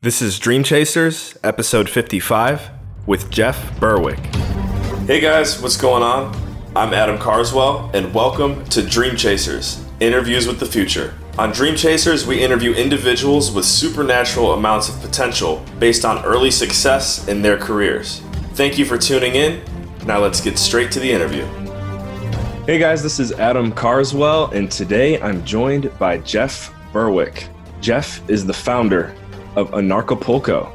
This is Dream Chasers, episode 55, with Jeff Berwick. Hey guys, what's going on? I'm Adam Carswell, and welcome to Dream Chasers Interviews with the Future. On Dream Chasers, we interview individuals with supernatural amounts of potential based on early success in their careers. Thank you for tuning in. Now let's get straight to the interview. Hey guys, this is Adam Carswell, and today I'm joined by Jeff Berwick. Jeff is the founder of Anarchapulco.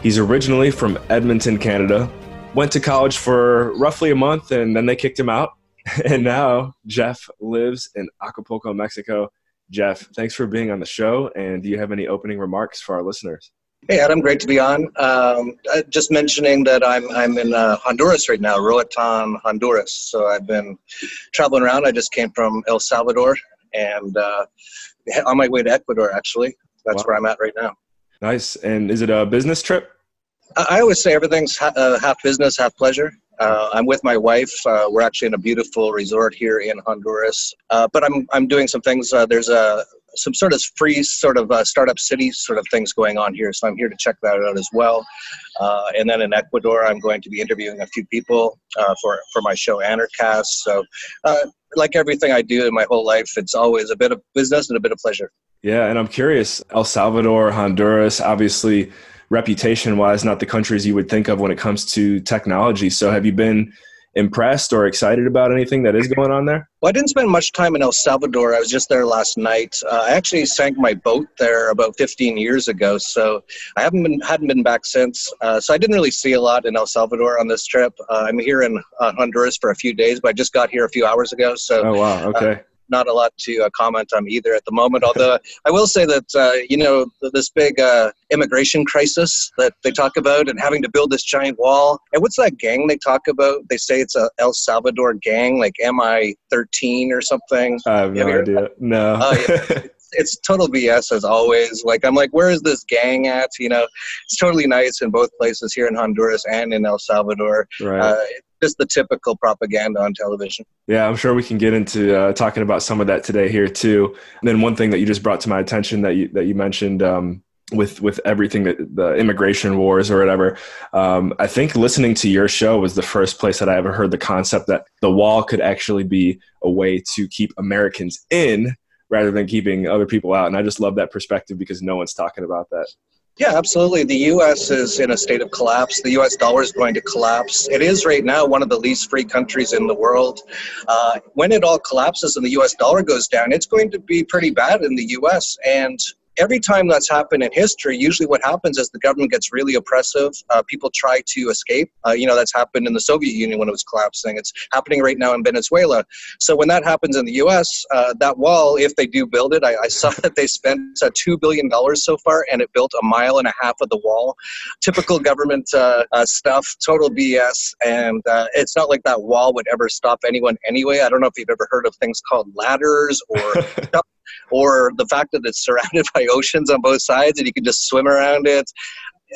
He's originally from Edmonton, Canada, went to college for roughly a month, and then they kicked him out. And now Jeff lives in Acapulco, Mexico. Jeff, thanks for being on the show. And do you have any opening remarks for our listeners? Hey, Adam, great to be on. Um, uh, just mentioning that I'm, I'm in uh, Honduras right now, Roatan, Honduras. So I've been traveling around. I just came from El Salvador and uh, on my way to Ecuador, actually. That's wow. where I'm at right now. Nice. And is it a business trip? I always say everything's uh, half business, half pleasure. Uh, I'm with my wife. Uh, we're actually in a beautiful resort here in Honduras. Uh, but I'm I'm doing some things. Uh, there's a some sort of free sort of uh, startup city sort of things going on here. So I'm here to check that out as well. Uh, and then in Ecuador, I'm going to be interviewing a few people for for my show Anarchast. So like everything I do in my whole life, it's always a bit of business and a bit of pleasure. Yeah, and I'm curious, El Salvador, Honduras, obviously reputation wise, not the countries you would think of when it comes to technology. So have you been impressed or excited about anything that is going on there? Well, I didn't spend much time in El Salvador. I was just there last night. Uh, I actually sank my boat there about 15 years ago, so I haven't been hadn't been back since. Uh, so I didn't really see a lot in El Salvador on this trip. Uh, I'm here in uh, Honduras for a few days, but I just got here a few hours ago. So oh wow, okay uh, not a lot to uh, comment on either at the moment. Although I will say that uh, you know this big uh, immigration crisis that they talk about and having to build this giant wall. And what's that gang they talk about? They say it's a El Salvador gang, like MI13 or something. I have no idea. No. Oh, yeah. it's total BS as always. Like I'm like, where is this gang at? You know, it's totally nice in both places here in Honduras and in El Salvador. Right. Uh, just the typical propaganda on television. Yeah, I'm sure we can get into uh, talking about some of that today here too. And then one thing that you just brought to my attention that you that you mentioned um, with with everything that the immigration wars or whatever. Um, I think listening to your show was the first place that I ever heard the concept that the wall could actually be a way to keep Americans in rather than keeping other people out. And I just love that perspective because no one's talking about that. Yeah, absolutely. The U.S. is in a state of collapse. The U.S. dollar is going to collapse. It is right now one of the least free countries in the world. Uh, when it all collapses and the U.S. dollar goes down, it's going to be pretty bad in the U.S. And every time that's happened in history, usually what happens is the government gets really oppressive. Uh, people try to escape. Uh, you know, that's happened in the Soviet Union when it was collapsing. It's happening right now in Venezuela. So when that happens in the U.S., uh, that wall, if they do build it, I, I saw that they spent uh, $2 billion so far and it built a mile and a half of the wall. Typical government uh, uh, stuff, total BS. And it's not like that wall would ever stop anyone anyway. I don't know if you've ever heard of things called ladders or or the fact that it's surrounded by oceans on both sides and you can just swim around it.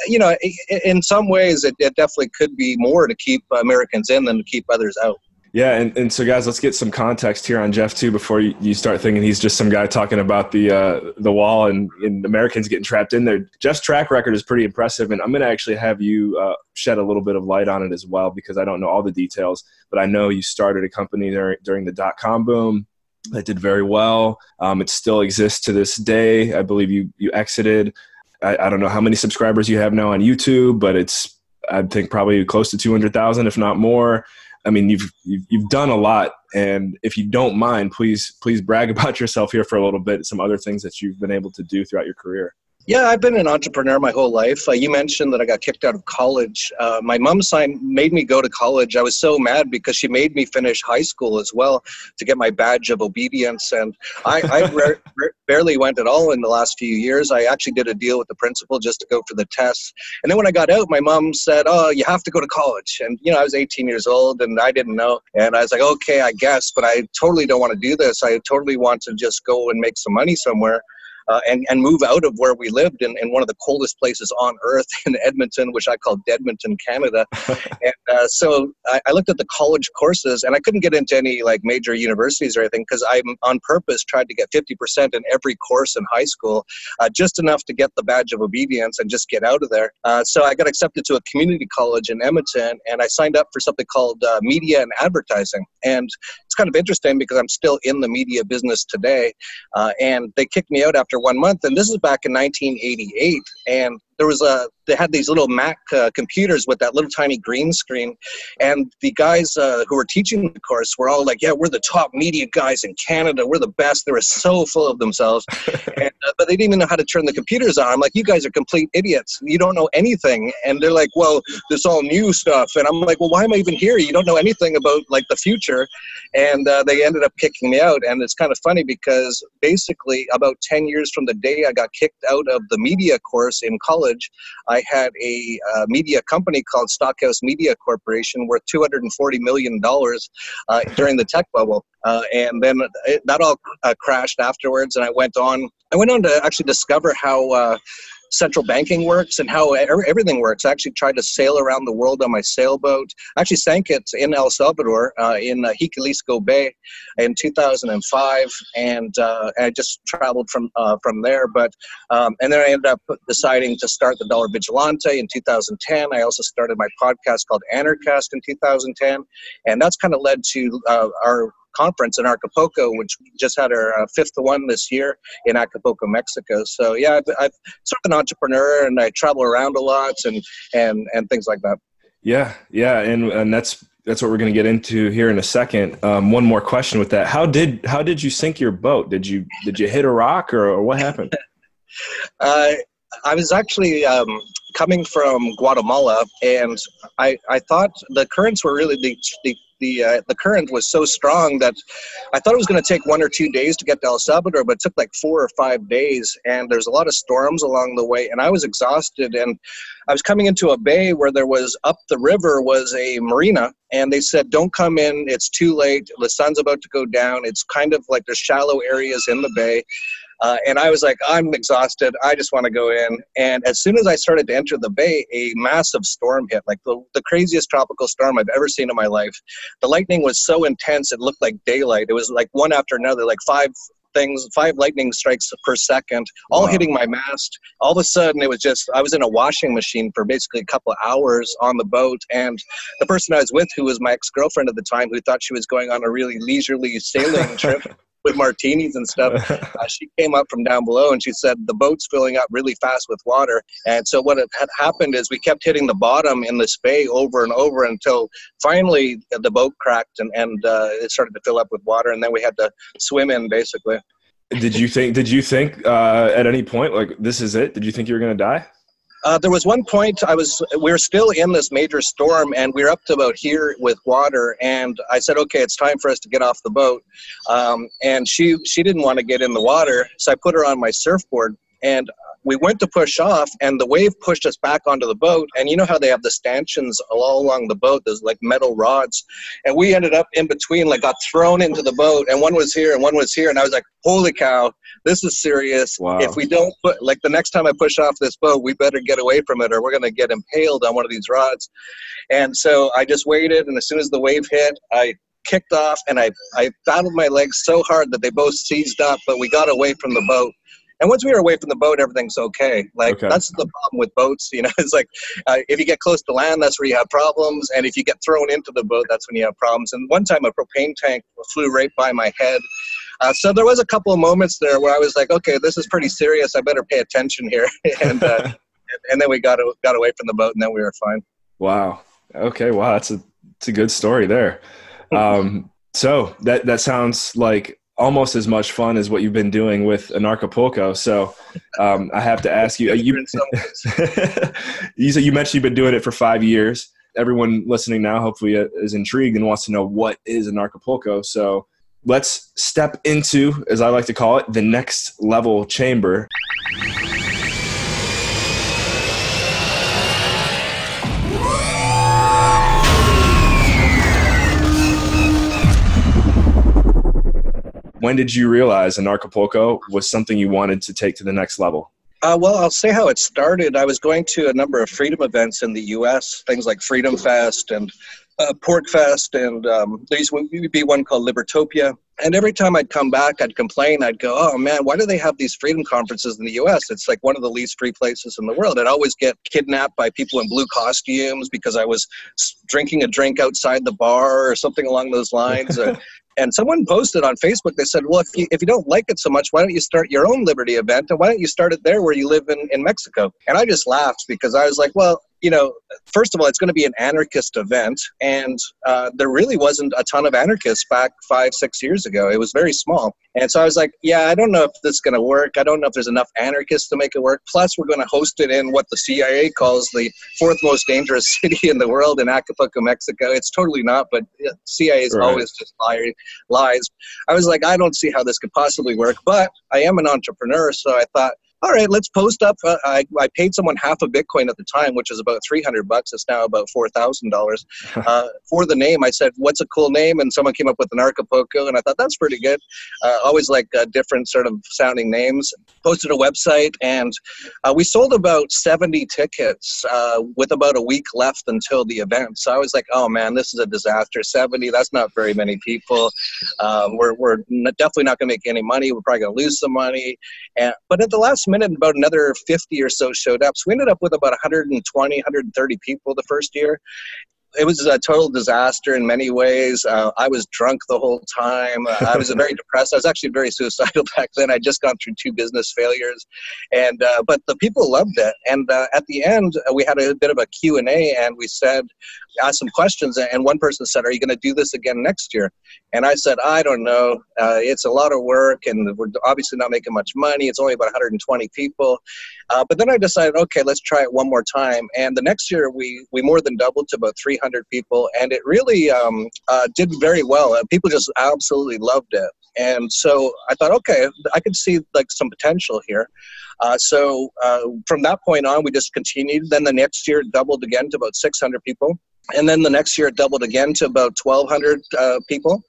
You know in some ways it, it definitely could be more to keep americans in than to keep others out. Yeah, and, and so guys, let's get some context here on Jeff too before you, you start thinking he's just some guy talking about the uh, the wall and, and Americans getting trapped in there. Jeff's track record is pretty impressive, and I'm going to actually have you uh, shed a little bit of light on it as well because I don't know all the details, but I know you started a company during, during the dot com boom that did very well. Um, it still exists to this day. I believe you you exited. I, I, don't know how many subscribers you have now on YouTube, but it's I think probably close to two hundred thousand, if not more. I mean, you've, you've you've done a lot, and if you don't mind, please please brag about yourself here for a little bit. Some other things that you've been able to do throughout your career. Yeah, I've been an entrepreneur my whole life. Uh, you mentioned that I got kicked out of college. Uh, my mom signed, made me go to college. I was so mad because she made me finish high school as well to get my badge of obedience. And I, I barely went at all in the last few years. I actually did a deal with the principal just to go for the tests. And then when I got out, my mom said, "Oh, you have to go to college." And you know, I was 18 years old and I didn't know. And I was like, "Okay, I guess," but I totally don't want to do this. I totally want to just go and make some money somewhere. Uh, and, and move out of where we lived in, in one of the coldest places on earth in Edmonton, which I call Deadmonton, Canada. and uh, so I, I, looked at the college courses and I couldn't get into any like major universities or anything because I on purpose tried to get 50% in every course in high school, uh, just enough to get the badge of obedience and just get out of there. Uh, so I got accepted to a community college in Edmonton and I signed up for something called uh, media and advertising. And it's kind of interesting because I'm still in the media business today. Uh, and they kicked me out after one month. And this is back in 1988. And there was a they had these little Mac uh, computers with that little tiny green screen, and the guys uh, who were teaching the course were all like, "Yeah, we're the top media guys in Canada. We're the best." They were so full of themselves, and, uh, but they didn't even know how to turn the computers on. I'm like, "You guys are complete idiots. You don't know anything." And they're like, "Well, this all new stuff," and I'm like, "Well, why am I even here? You don't know anything about like the future." And uh, they ended up kicking me out, and it's kind of funny because basically about 10 years from the day I got kicked out of the media course in college college, I had a uh, media company called Stockhouse Media Corporation worth $240 million uh, during the tech bubble. Uh, and then it, that all uh, crashed afterwards, and I went on. I went on to actually discover how uh, central banking works and how everything works. I actually tried to sail around the world on my sailboat. I actually sank it in El Salvador uh, in uh, Bay in 2005, and uh, I just traveled from uh, from there. But um, and then I ended up deciding to start the Dollar Vigilante in 2010. I also started my podcast called Anarchast in 2010, and that's kind of led to uh, our conference in Acapulco, which just had our uh, fifth one this year in Acapulco, Mexico. So yeah, I've, I've sort of an entrepreneur and I travel around a lot and and and things like that. Yeah, yeah, and and that's that's what we're going to get into here in a second. Um, one more question with that: how did how did you sink your boat? Did you did you hit a rock or, or what happened? uh, I was actually um, coming from Guatemala, and I, I thought the currents were really the, the the uh, the current was so strong that I thought it was going to take one or two days to get to El Salvador, but it took like four or five days. And there's a lot of storms along the way, and I was exhausted. And I was coming into a bay where there was up the river was a marina, and they said, "Don't come in. It's too late. The sun's about to go down. It's kind of like there's shallow areas in the bay." Uh, and I was like, I'm exhausted. I just want to go in. And as soon as I started to enter the bay, a massive storm hit, like the, the craziest tropical storm I've ever seen in my life. The lightning was so intense, it looked like daylight. It was like one after another, like five things, five lightning strikes per second, all wow. hitting my mast. All of a sudden, it was just, I was in a washing machine for basically a couple of hours on the boat. And the person I was with, who was my ex girlfriend at the time, who thought she was going on a really leisurely sailing trip, with martinis and stuff. Uh, she came up from down below and she said the boat's filling up really fast with water. And so what had happened is we kept hitting the bottom in this bay over and over until finally the boat cracked and, and uh, it started to fill up with water. And then we had to swim in basically. Did you think? Did you think uh, at any point like this is it? Did you think you were going to die? Uh, there was one point I was we were still in this major storm and we were up to about here with water and I said okay it's time for us to get off the boat. Um, and she she didn't want to get in the water. So I put her on my surfboard and we went to push off and the wave pushed us back onto the boat and you know how they have the stanchions all along the boat there's like metal rods and we ended up in between like got thrown into the boat and one was here and one was here and i was like holy cow this is serious wow. if we don't put like the next time i push off this boat we better get away from it or we're going to get impaled on one of these rods and so i just waited and as soon as the wave hit i kicked off and I, I battled my legs so hard that they both seized up, but we got away from the boat. And once we were away from the boat, everything's okay. Like okay. that's the problem with boats. You know, it's like uh, if you get close to land, that's where you have problems, and if you get thrown into the boat, that's when you have problems. And one time, a propane tank flew right by my head. Uh, so there was a couple of moments there where I was like, okay, this is pretty serious. I better pay attention here. and uh, and then we got got away from the boat, and then we were fine. Wow. Okay. Wow. That's a it's a good story there. Um, so that that sounds like almost as much fun as what you've been doing with Anarchapulco. So um, I have to ask you, you, you, you mentioned you've been doing it for five years. Everyone listening now hopefully uh, is intrigued and wants to know what is Anarchapulco. So let's step into, as I like to call it, the next level chamber. When did you realize Anarchapulco was something you wanted to take to the next level? Uh, well, I'll say how it started. I was going to a number of freedom events in the U.S., things like Freedom Fest and uh, PorcFest, and um, there used to be one called Libertopia. And every time I'd come back, I'd complain. I'd go, "Oh man, why do they have these freedom conferences in the U.S.? It's like one of the least free places in the world." I'd always get kidnapped by people in blue costumes because I was drinking a drink outside the bar or something along those lines. Uh, and someone posted on Facebook. They said, "Well, if you if you don't like it so much, why don't you start your own Liberty event? And why don't you start it there where you live in in Mexico?" And I just laughed because I was like, "Well, you know, first of all, it's going to be an anarchist event, and uh, there really wasn't a ton of anarchists back five, six years ago. It was very small, and so I was like, yeah, I don't know if this is going to work. I don't know if there's enough anarchists to make it work. Plus, we're going to host it in what the CIA calls the fourth most dangerous city in the world in Acapulco, Mexico. It's totally not, but CIA is right. always just liar, lies. I was like, I don't see how this could possibly work, but I am an entrepreneur, so I thought all right, let's post up. Uh, I, I paid someone half a Bitcoin at the time, which is about 300 bucks. It's now about $4,000. Uh, for the name, I said, what's a cool name? And someone came up with Anarchapulco, and I thought that's pretty good. Uh, always like uh, different sort of sounding names. Posted a website, and uh, we sold about 70 tickets uh, with about a week left until the event. So I was like, oh man, this is a disaster. 70, that's not very many people. Um, we're, we're definitely not going to make any money. We're probably going to lose some money. And, but at the last minute, about another 50 or so showed up. So we ended up with about 120, 130 people the first year it was a total disaster in many ways. Uh, I was drunk the whole time. Uh, I was very depressed. I was actually very suicidal back then. I'd just gone through two business failures, and uh, but the people loved it. And uh, at the end, uh, we had a bit of a Q and A, and we said, asked some questions. And one person said, "Are you going to do this again next year?" And I said, "I don't know. Uh, it's a lot of work, and we're obviously not making much money. It's only about 120 people." but then I decided, okay, let's try it one more time. And the next year, we we more than doubled to about 300 300 people, and it really um, uh, did very well. Uh, people just absolutely loved it, and so I thought, okay, I could see like some potential here. Uh, so uh, from that point on, we just continued. Then the next year, doubled again to about 600 people and then the next year it doubled again to about 1200 uh, people.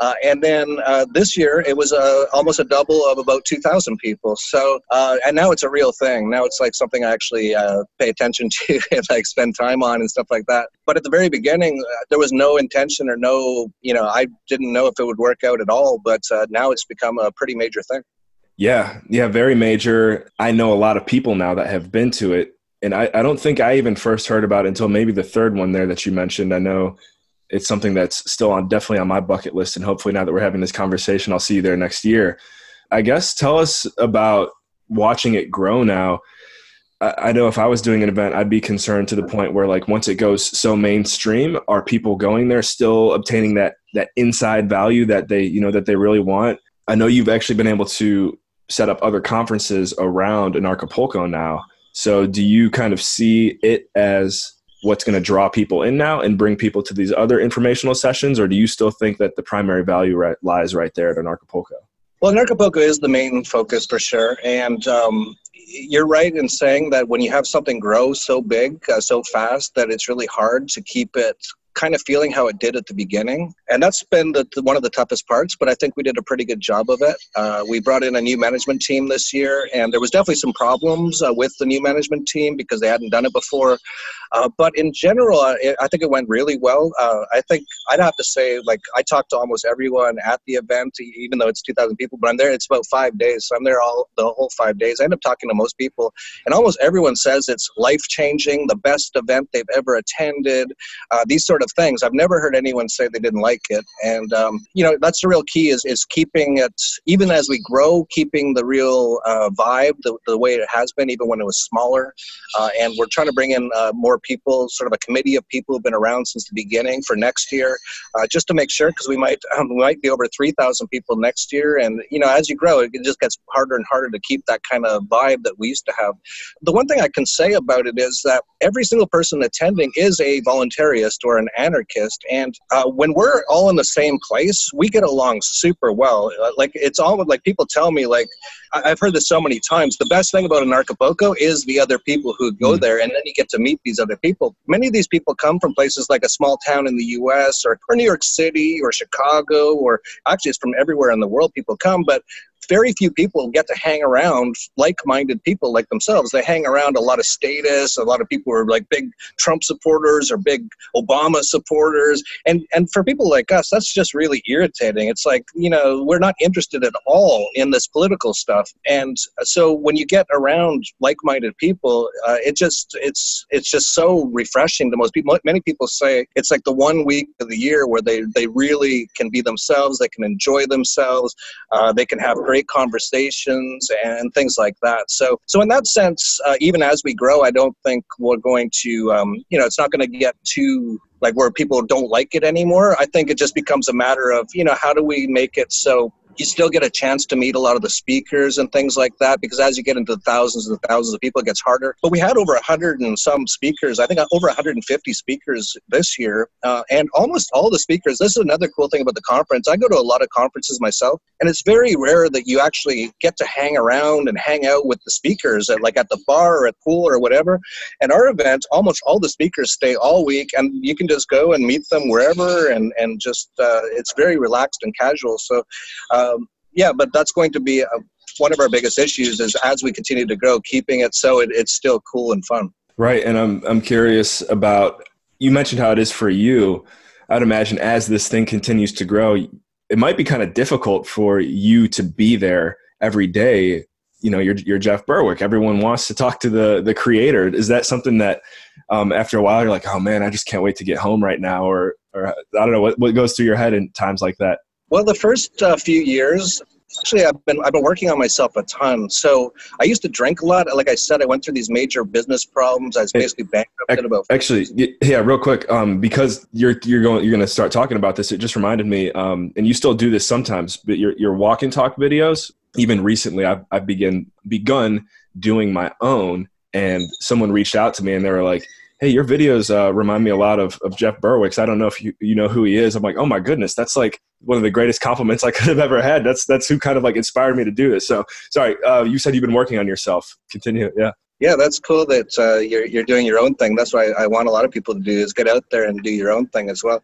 Uh, and then uh, this year it was uh, almost a double of about 2000 people. So uh, and now it's a real thing. Now it's like something i actually uh, pay attention to and like spend time on and stuff like that. But at the very beginning there was no intention or no you know i didn't know if it would work out at all but now it's become a pretty major thing. Yeah. Yeah very major. I know a lot of people now that have been to it and I, I don't think I even first heard about until maybe the third one there that you mentioned. I know it's something that's still on definitely on my bucket list, and hopefully now that we're having this conversation, I'll see you there next year. I guess tell us about watching it grow now. I know if I was doing an event, I'd be concerned to the point where, like, once it goes so mainstream, are people going there still obtaining that that inside value that they, you know, that they really want? I know you've actually been able to set up other conferences around Anarchapulco now. So do you kind of see it as what's going to draw people in now and bring people to these other informational sessions, or do you still think that the primary value right, lies right there at Anarchapulco? Well, Anarchapulco is the main focus for sure, and um, you're right in saying that when you have something grow so big, uh, so fast, that it's really hard to keep it kind of feeling how it did at the beginning. And that's been the, the, one of the toughest parts, but I think we did a pretty good job of it. Uh, we brought in a new management team this year, and there was definitely some problems uh, with the new management team because they hadn't done it before. Uh, but in general, uh, I think it went really well. Uh, I think I'd have to say, like, I talked to almost everyone at the event, even though it's 2,000 people, but I'm there, it's about five days. So I'm there all the whole five days. I end up talking to most people, and almost everyone says it's life changing, the best event they've ever attended, uh, these sort of things. I've never heard anyone say they didn't like it, and um, you know that's the real key is is keeping it even as we grow, keeping the real uh, vibe the, the way it has been, even when it was smaller. Uh, and we're trying to bring in uh, people, sort of a committee of people who've been around since the beginning for next year, uh, just to make sure because we might um, we might be over three thousand people next year, and you know as you grow, it just gets harder and harder to keep that kind of vibe that we used to have. The one thing I can say about it is that every single person attending is a voluntarist or an anarchist. And uh, when we're all in the same place, we get along super well. Uh, like it's all like people tell me, like I- have heard this so many times. The best thing about Anarchapulco is the other people who go mm. there, and then you get to meet these other people. Many of these people come from places like a small town in the U.S. or, or New York City or Chicago, or actually it's from everywhere in the world. People come, but very few people get to hang around like-minded people like themselves. They hang around a lot of status, a lot of people who are like big Trump supporters or big Obama supporters, and and for people like us, that's just really irritating. It's like you know we're not interested at all in this political stuff, and so when you get around like-minded people, uh, it just it's it's just so refreshing to most people. Many people say it's like the one week of the year where they they really can be themselves, they can enjoy themselves, uh, they can have great great conversations and things like that. So, so in that sense, uh, even as we grow, I don't think we're going to, um, you know, it's not going to get too like where people don't like it anymore. I think it just becomes a matter of, you know, how do we make it so you still get a chance to meet a lot of the speakers and things like that because as you get into the thousands and thousands of people it gets harder. But we had over 100 and some speakers i think over 150 speakers this year uh, and almost all the speakers this is another cool thing about the conference i go to a lot of conferences myself and it's very rare that you actually get to hang around and hang out with the speakers at like at the bar or at pool or whatever. And our event almost all the speakers stay all week and you can just go and meet them wherever and and just uh, it's very relaxed and casual. So uh, um, yeah, but that's going to be a, one of our biggest issues is as we continue to grow, keeping it so it, it's still cool and fun. Right, and I'm I'm curious about you mentioned how it is for you. I'd imagine as this thing continues to grow, it might be kind of difficult for you to be there every day. You know, you're, you're Jeff Berwick. Everyone wants to talk to the the creator. Is that something that um, after a while you're like, oh man, I just can't wait to get home right now, or or I don't know what what goes through your head in times like that. Well, the first uh, few years, actually, I've been I've been working on myself a ton. So I used to drink a lot. Like I said, I went through these major business problems. I was basically bankrupted about. Actually, yeah, real quick, um, because you're you're going you're going to start talking about this. It just reminded me, um, and you still do this sometimes, but your your walk and talk videos. Even recently, I've I've begun begun doing my own, and someone reached out to me and they were like hey, your videos uh, remind me a lot of, of Jeff Berwick's. I don't know if you, you know who he is. I'm like, oh my goodness, that's like one of the greatest compliments I could have ever had. That's that's who kind of like inspired me to do this. So sorry, uh, you said you've been working on yourself. Continue, yeah. Yeah, that's cool that uh, you're you're doing your own thing. That's what I, I, want a lot of people to do is get out there and do your own thing as well.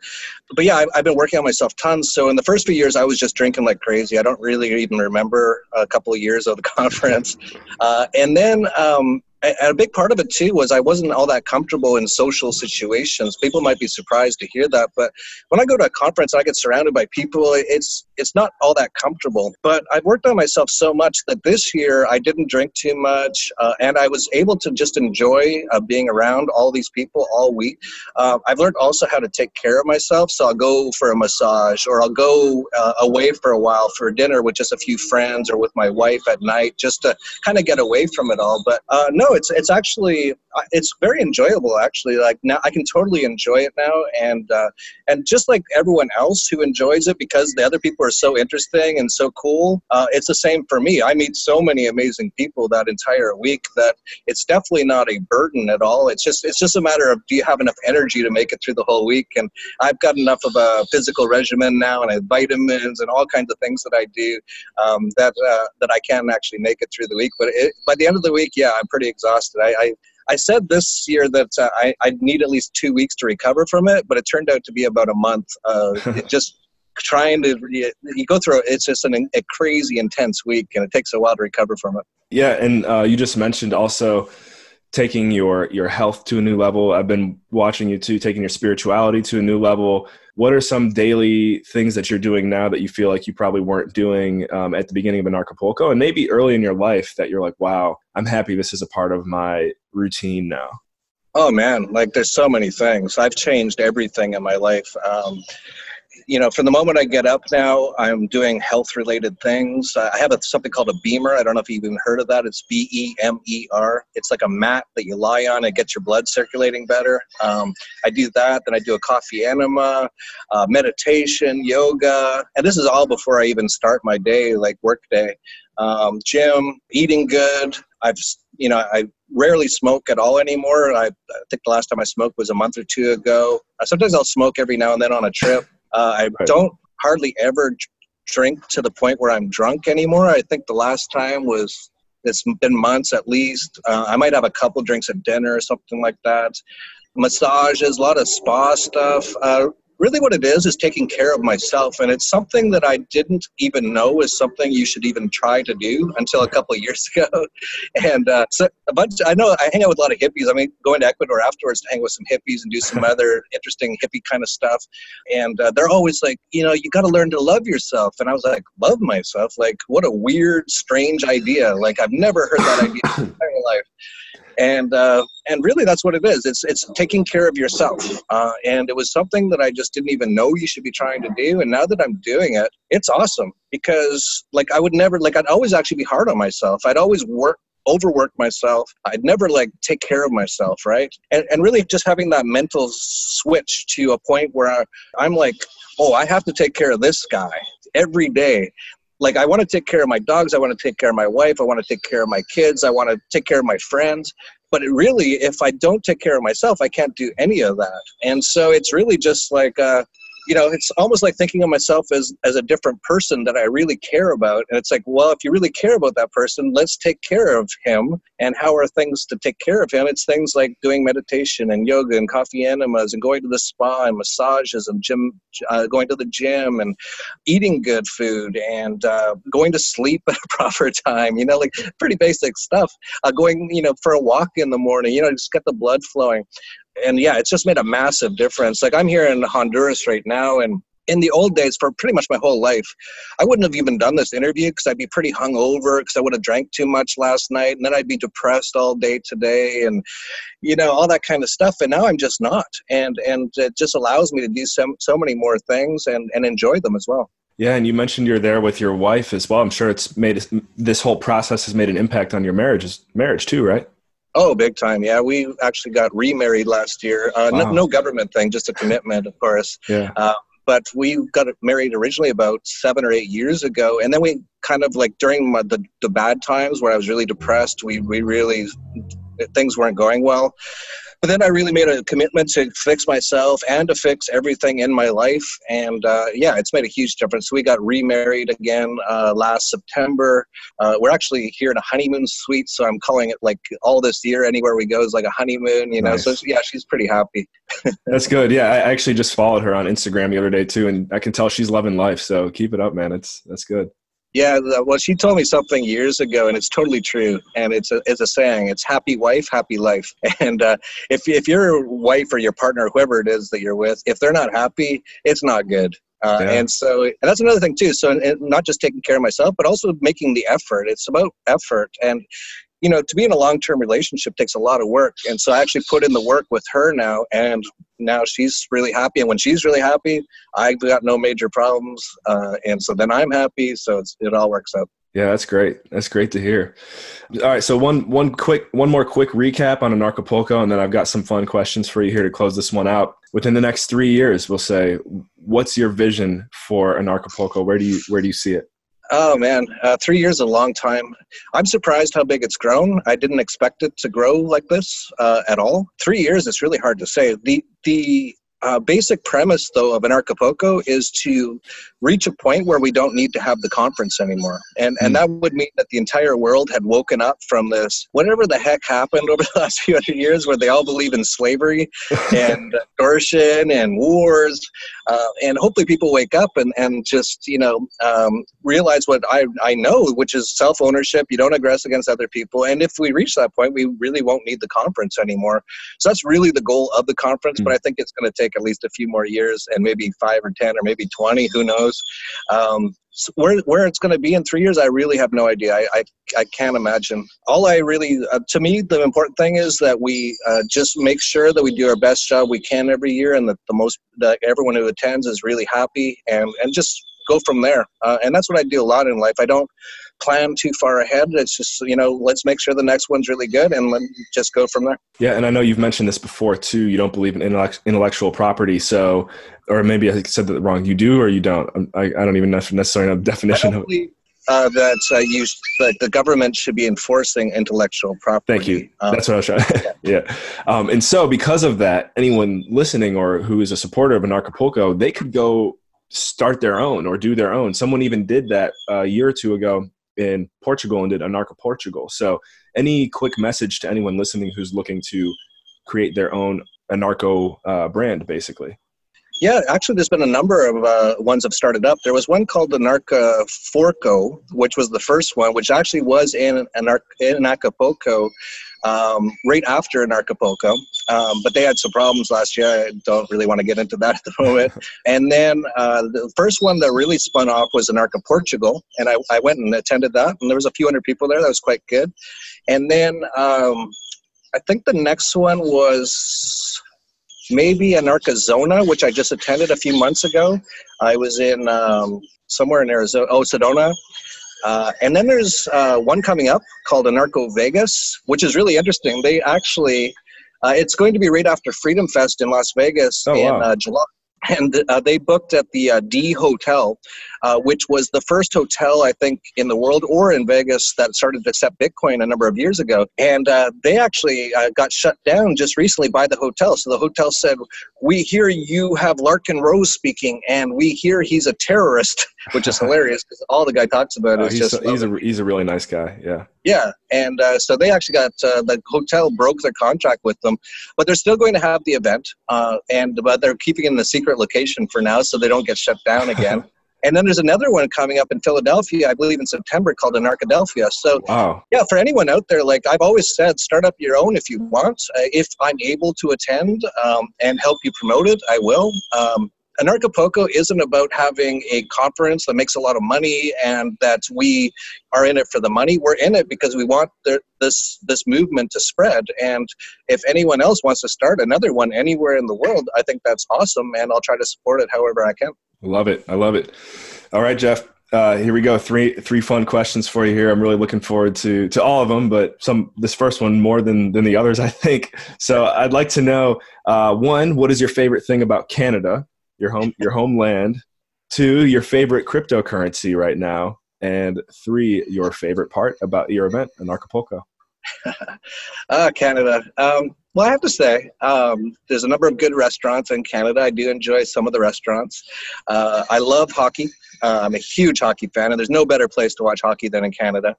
But yeah, I, I've been working on myself tons. So in the first few years, I was just drinking like crazy. I don't really even remember a couple of years of the conference, uh, and then um, a big part of it too was I wasn't all that comfortable in social situations. People might be surprised to hear that, but when I go to a conference, and I get surrounded by people. It's it's not all that comfortable. But I've worked on myself so much that this year I didn't drink too much, uh, and I was able to just enjoy uh, being around all these people all week. Uh, I've learned also how to take care of myself. So I'll go for a massage, or I'll go uh, away for a while for dinner with just a few friends, or with my wife at night, just to kind of get away from it all. But uh, no, it's it's actually uh, it's very enjoyable. Actually, like now I can totally enjoy it now, and and just like everyone else who enjoys it because the other people are so interesting and so cool. Uh, it's the same for me. I meet so many amazing people that entire week that it's definitely not a burden at all. It's just it's just a matter of do you have enough energy to make it through the whole week? And I've got enough of a physical regimen now, and I have vitamins and all kinds of things that I do um, that uh, that I can actually make it through the week. But it, by the end of the week, yeah, I'm pretty exhausted. I, I I said this year that uh, I, I'd need at least two weeks to recover from it, but it turned out to be about a month. Uh, just trying to you go through it's just an, a crazy intense week and it takes a while to recover from it. Yeah and uh, you just mentioned also taking your your health to a new level. I've been watching you too taking your spirituality to a new level. What are some daily things that you're doing now that you feel like you probably weren't doing um, at the beginning of Anarchapulco and maybe early in your life that you're like wow i'm happy this is a part of my routine now oh man like there's so many things. I've changed everything in my life. Um, you know, from the moment I get up now, I'm doing health related things. I have a, something called a BEMER. I don't know if you've even heard of that. It's B E M E R. It's like a mat that you lie on It gets your blood circulating better. Um, I do that. Then I do a coffee enema, uh, meditation, yoga. And this is all before I even start my day, like work day. Um, gym, eating good. I've, you know, I rarely smoke at all anymore. I, I, think the last time I smoked was a month or two ago. Uh, sometimes I'll smoke every now and then on a trip. Uh, I right. don't hardly ever drink to the point where I'm drunk anymore. I think the last time was it's been months at least. Uh, I might have a couple drinks at dinner or something like that. Massages, a lot of spa stuff. Uh, really what it is is taking care of myself. And it's something that i didn't even know is something you should even try to do until a couple of years ago. And uh, so a bunch i know i hang out with a lot of hippies. I mean going to ecuador afterwards to hang with some hippies and do some other interesting hippie kind of stuff. And uh, they're always like you know you got to learn to love yourself. And i was like love myself? Like what a weird strange idea. Like i've never heard that idea in my entire life and uh, and really that's what it is. It's it's taking care of yourself. Uh, and it was something that i just didn't even know you should be trying to do. And now that i'm doing it it's awesome because like i would never like i'd always actually be hard on myself. I'd always work overwork myself. I'd never like take care of myself right? And, and really just having that mental switch to a point where I, i'm like oh i have to take care of this guy every day like i want to take care of my dogs i want to take care of my wife i want to take care of my kids i want to take care of my friends. But really if i don't take care of myself i can't do any of that. And so it's really just like uh, you know it's almost like thinking of myself as as a different person that i really care about. And it's like well if you really care about that person let's take care of him. And how are things to take care of him? It's things like doing meditation and yoga and coffee enemas and going to the spa and massages and gym uh, going to the gym and eating good food and uh, going to sleep at a proper time you know like pretty basic stuff. Uh, going you know for a walk in the morning you know just get the blood flowing and yeah, it's just made a massive difference. Like I'm here in Honduras right now, and in the old days, for pretty much my whole life, I wouldn't have even done this interview because I'd be pretty hungover because I would have drank too much last night, and then I'd be depressed all day today, and you know all that kind of stuff. And now I'm just not, and and it just allows me to do so so many more things and and enjoy them as well. Yeah, and you mentioned you're there with your wife as well. I'm sure it's made this whole process has made an impact on your marriage marriage too, right? Oh, big time. Yeah, we actually got remarried last year. Uh, wow. no, no, government thing, just a commitment, of course. Yeah. Uh, but we got married originally about seven or eight years ago, and then we kind of like during my, the the bad times where I was really depressed, we we really things weren't going well. But then I really made a commitment to fix myself and to fix everything in my life. And uh, yeah, it's made a huge difference. We got remarried again uh, last September. Uh, we're actually here in a honeymoon suite, so I'm calling it like all this year, anywhere we go is like a honeymoon, you know. Nice. So yeah, she's pretty happy. That's good. Yeah, I actually just followed her on Instagram the other day too, and I can tell she's loving life. So keep it up, man. It's that's good. Yeah, well, she told me something years ago, and it's totally true. And it's a, it's a saying. It's happy wife, happy life. And uh, if if your wife or your partner, whoever it is that you're with, if they're not happy, it's not good. Uh, yeah. And so, and that's another thing too. So, not just taking care of myself, but also making the effort. It's about effort, and you know, to be in a long term relationship takes a lot of work. And so I actually put in the work with her now, and now she's really happy. And when she's really happy, I've got no major problems. Uh, and so then I'm happy. So it all works out. Yeah, that's great. That's great to hear. All right, so one one quick one more quick recap on Anarchapulco, and then I've got some fun questions for you here to close this one out. Within the next three years, we'll say, what's your vision for Anarchapulco? Where do you where do you see it? Oh man, uh, three years is a long time. I'm surprised how big it's grown. I didn't expect it to grow like this uh, at all. Three years is really hard to say. The the uh, basic premise, though, of Anarchapulco is to reach a point where we don't need to have the conference anymore. And, and hmm. that would mean that the entire world had woken up from this, whatever the heck happened over the last few hundred years, where they all believe in slavery and extortion and wars. Uh, and hopefully people wake up and, and just, you know, um, realize what I, I know, which is self ownership. You don't aggress against other people. And if we reach that point, we really won't need the conference anymore. So that's really the goal of the conference. Mm. But I think it's going to take at least a few more years and maybe five or 10 or maybe 20, who knows. Um, where where it's going to be in three years, I really have no idea. I I, I can't imagine. All I really, uh, to me, the important thing is that we uh, just make sure that we do our best job we can every year, and that the most that everyone who attends is really happy, and and just go from there. Uh, and that's what I do a lot in life. I don't plan too far ahead. It's just you know let's make sure the next one's really good and then just go from there. Yeah, and I know you've mentioned this before too. You don't believe in intellectual property, so or maybe I said that wrong. You do or you don't? I, I don't even necessarily know the definition of it. Uh, that uh, you that the government should be enforcing intellectual property. Thank you. Um, That's what I was trying. yeah. yeah. Um, and so, because of that, anyone listening or who is a supporter of Anarchapulco, they could go start their own or do their own. Someone even did that a year or two ago in Portugal and did Anarcha Portugal. So, any quick message to anyone listening who's looking to create their own anarcho uh, brand, basically? Yeah, actually, there's been a number of uh, ones have started up. There was one called the Narca Forco, which was the first one, which actually was in, in Acapulco um, right after Acapulco. Um, but they had some problems last year. I don't really want to get into that at the moment. and then uh, the first one that really spun off was Anarcha Portugal, and I, I went and attended that, and there was a few hundred people there. That was quite good. And then um, I think the next one was maybe Anarchazona, which I just attended a few months ago. I was in um, somewhere in Arizona, oh, Sedona. Uh, and then there's uh, one coming up called Anarcho Vegas, which is really interesting. They actually, uh, it's going to be right after Freedom Fest in Las Vegas oh, in wow. Uh, July and uh, they booked at the uh, D Hotel, uh, which was the first hotel I think in the world or in Vegas that started to accept Bitcoin a number of years ago. And uh, they actually uh, got shut down just recently by the hotel. So the hotel said, "We hear you have Larken Rose speaking, and we hear he's a terrorist," which is hilarious because all the guy talks about is he's just a, he's a he's a really nice guy. Yeah. Yeah, and uh, so they actually got the hotel broke their contract with them, but they're still going to have the event, and but they're keeping it in the secret location for now so they don't get shut down again. and then there's another one coming up in Philadelphia, I believe in September, called Anarchadelphia. So, wow. yeah, for anyone out there, like I've always said, start up your own if you want. Uh, if I'm able to attend um, and help you promote it, I will. Um, Anarchapulco isn't about having a conference that makes a lot of money and that we are in it for the money. We're in it because we want the, this this movement to spread. And if anyone else wants to start another one anywhere in the world, I think that's awesome, and I'll try to support it however I can. I love it. I love it. All right, Jeff. Uh, here we go. Three three fun questions for you here. I'm really looking forward to to all of them, but some this first one more than than the others, I think. So I'd like to know uh, one, what is your favorite thing about Canada? Your home your homeland. Two, your favorite cryptocurrency right now, and three, your favorite part about your event in Acapulco. uh, Canada. Um, well, I have to say, um, there's a number of good restaurants in Canada. I do enjoy some of the restaurants. Uh, I love hockey. Uh, I'm a huge hockey fan, and there's no better place to watch hockey than in Canada.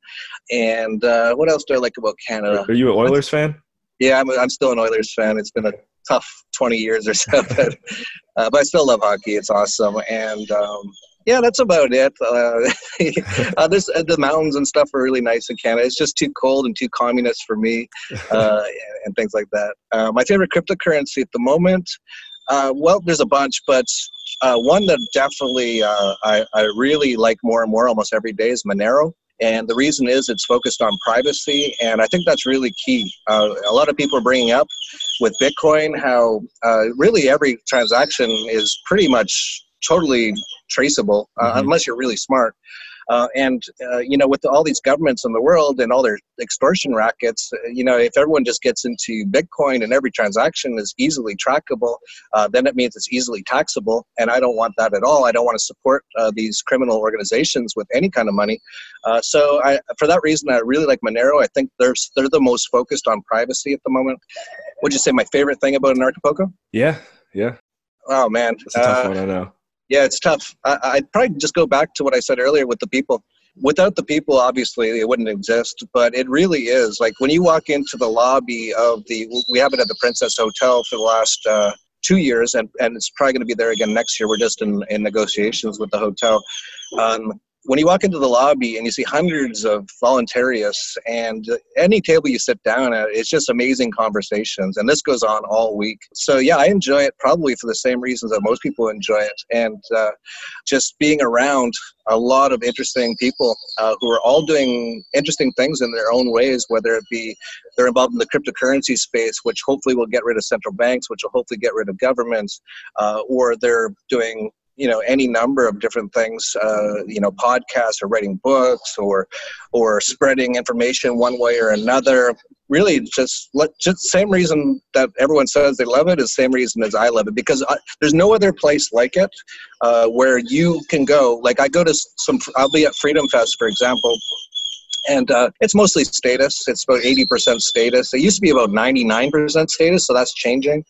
And uh, what else do I like about Canada? Are you an Oilers fan? Yeah, I'm, I'm still an Oilers fan. It's been a tough 20 years or so, but, uh, but I still love hockey. It's awesome. And um, yeah, that's about it. Uh, uh, this, uh, the mountains and stuff are really nice in Canada. It's just too cold and too communist for me uh, and things like that. Uh, my favorite cryptocurrency at the moment, well, there's a bunch, but one that definitely I, I really like more and more almost every day is Monero. And the reason is it's focused on privacy, and I think that's really key. Uh, a lot of people are bringing up with Bitcoin how uh, really every transaction is pretty much totally traceable, uh, mm-hmm. unless you're really smart. Uh, and uh, you know, with all these governments in the world and all their extortion rackets, uh, you know, if everyone just gets into Bitcoin and every transaction is easily trackable, uh, then it means it's easily taxable. And I don't want that at all. I don't want to support uh, these criminal organizations with any kind of money. Uh, so, I, for that reason, I really like Monero. I think they're they're the most focused on privacy at the moment. Would you say my favorite thing about Anarchapulco? Yeah, yeah. Oh man, that's a tough one. I know yeah, it's tough. I, would probably just go back to what I said earlier with the people. Without the people, obviously, it wouldn't exist. But it really is like when you walk into the lobby of the. We have it at the Princess Hotel for the last uh, two years, and, and it's probably going to be there again next year. We're just in, in negotiations with the hotel. Um, when you walk into the lobby and you see hundreds of voluntarists, and any table you sit down at, it's just amazing conversations. And this goes on all week. So, yeah, I enjoy it probably for the same reasons that most people enjoy it. And uh, just being around a lot of interesting people uh, who are all doing interesting things in their own ways, whether it be they're involved in the cryptocurrency space, which hopefully will get rid of central banks, which will hopefully get rid of governments, uh, or they're doing you know any number of different things uh, you know podcasts or writing books or or spreading information one way or another. Really just let just same reason that everyone says they love it is same reason as i love it because I, there's no other place like it uh, where you can go. Like i go to some i'll be at freedom fest for example and uh, it's mostly status. It's about 80% status. It used to be about 99% status, so that's changing.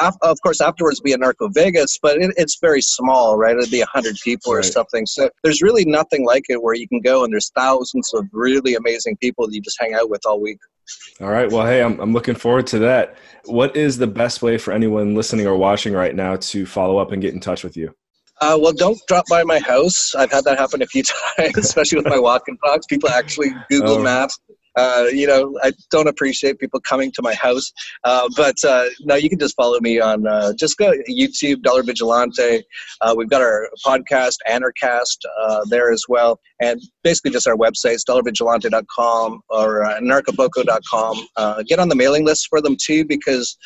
Of course, afterwards be at Narco Vegas, but it, it's very small, right? It'd be 100 people right. or something. So there's really nothing like it where you can go and there's thousands of really amazing people that you just hang out with all week. All right. Well, hey, I'm, I'm looking forward to that. What is the best way for anyone listening or watching right now to follow up and get in touch with you? Uh, well, don't drop by my house. I've had that happen a few times, especially with my walking talks. People actually Google oh. Maps. Uh, you know, I don't appreciate people coming to my house. Uh, but uh, no, you can just follow me on uh, just go YouTube, Dollar Vigilante. Uh, we've got our podcast, Anarchast, uh, there as well. And basically just our websites, dollarvigilante.com or uh, get on the mailing list for them too, because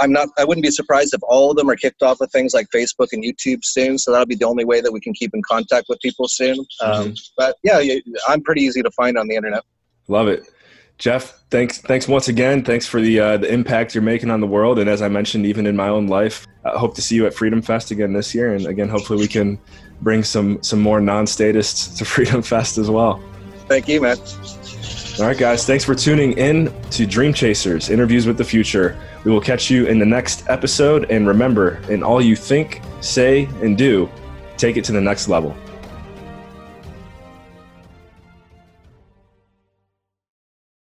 I'm not. I wouldn't be surprised if all of them are kicked off with things like Facebook and YouTube soon. So that'll be the only way that we can keep in contact with people soon. Um, mm-hmm. Um, but yeah, I'm pretty easy to find on the internet. Love it, Jeff. Thanks. Thanks once again. Thanks for the uh, the impact you're making on the world, and as I mentioned, even in my own life. I hope to see you at Freedom Fest again this year, and again, hopefully, we can bring some some more non-statists to Freedom Fest as well. Thank you, man. All right, guys. Thanks for tuning in to Dream Chasers Interviews with the Future. We will catch you in the next episode. And remember, in all you think, say, and do, take it to the next level.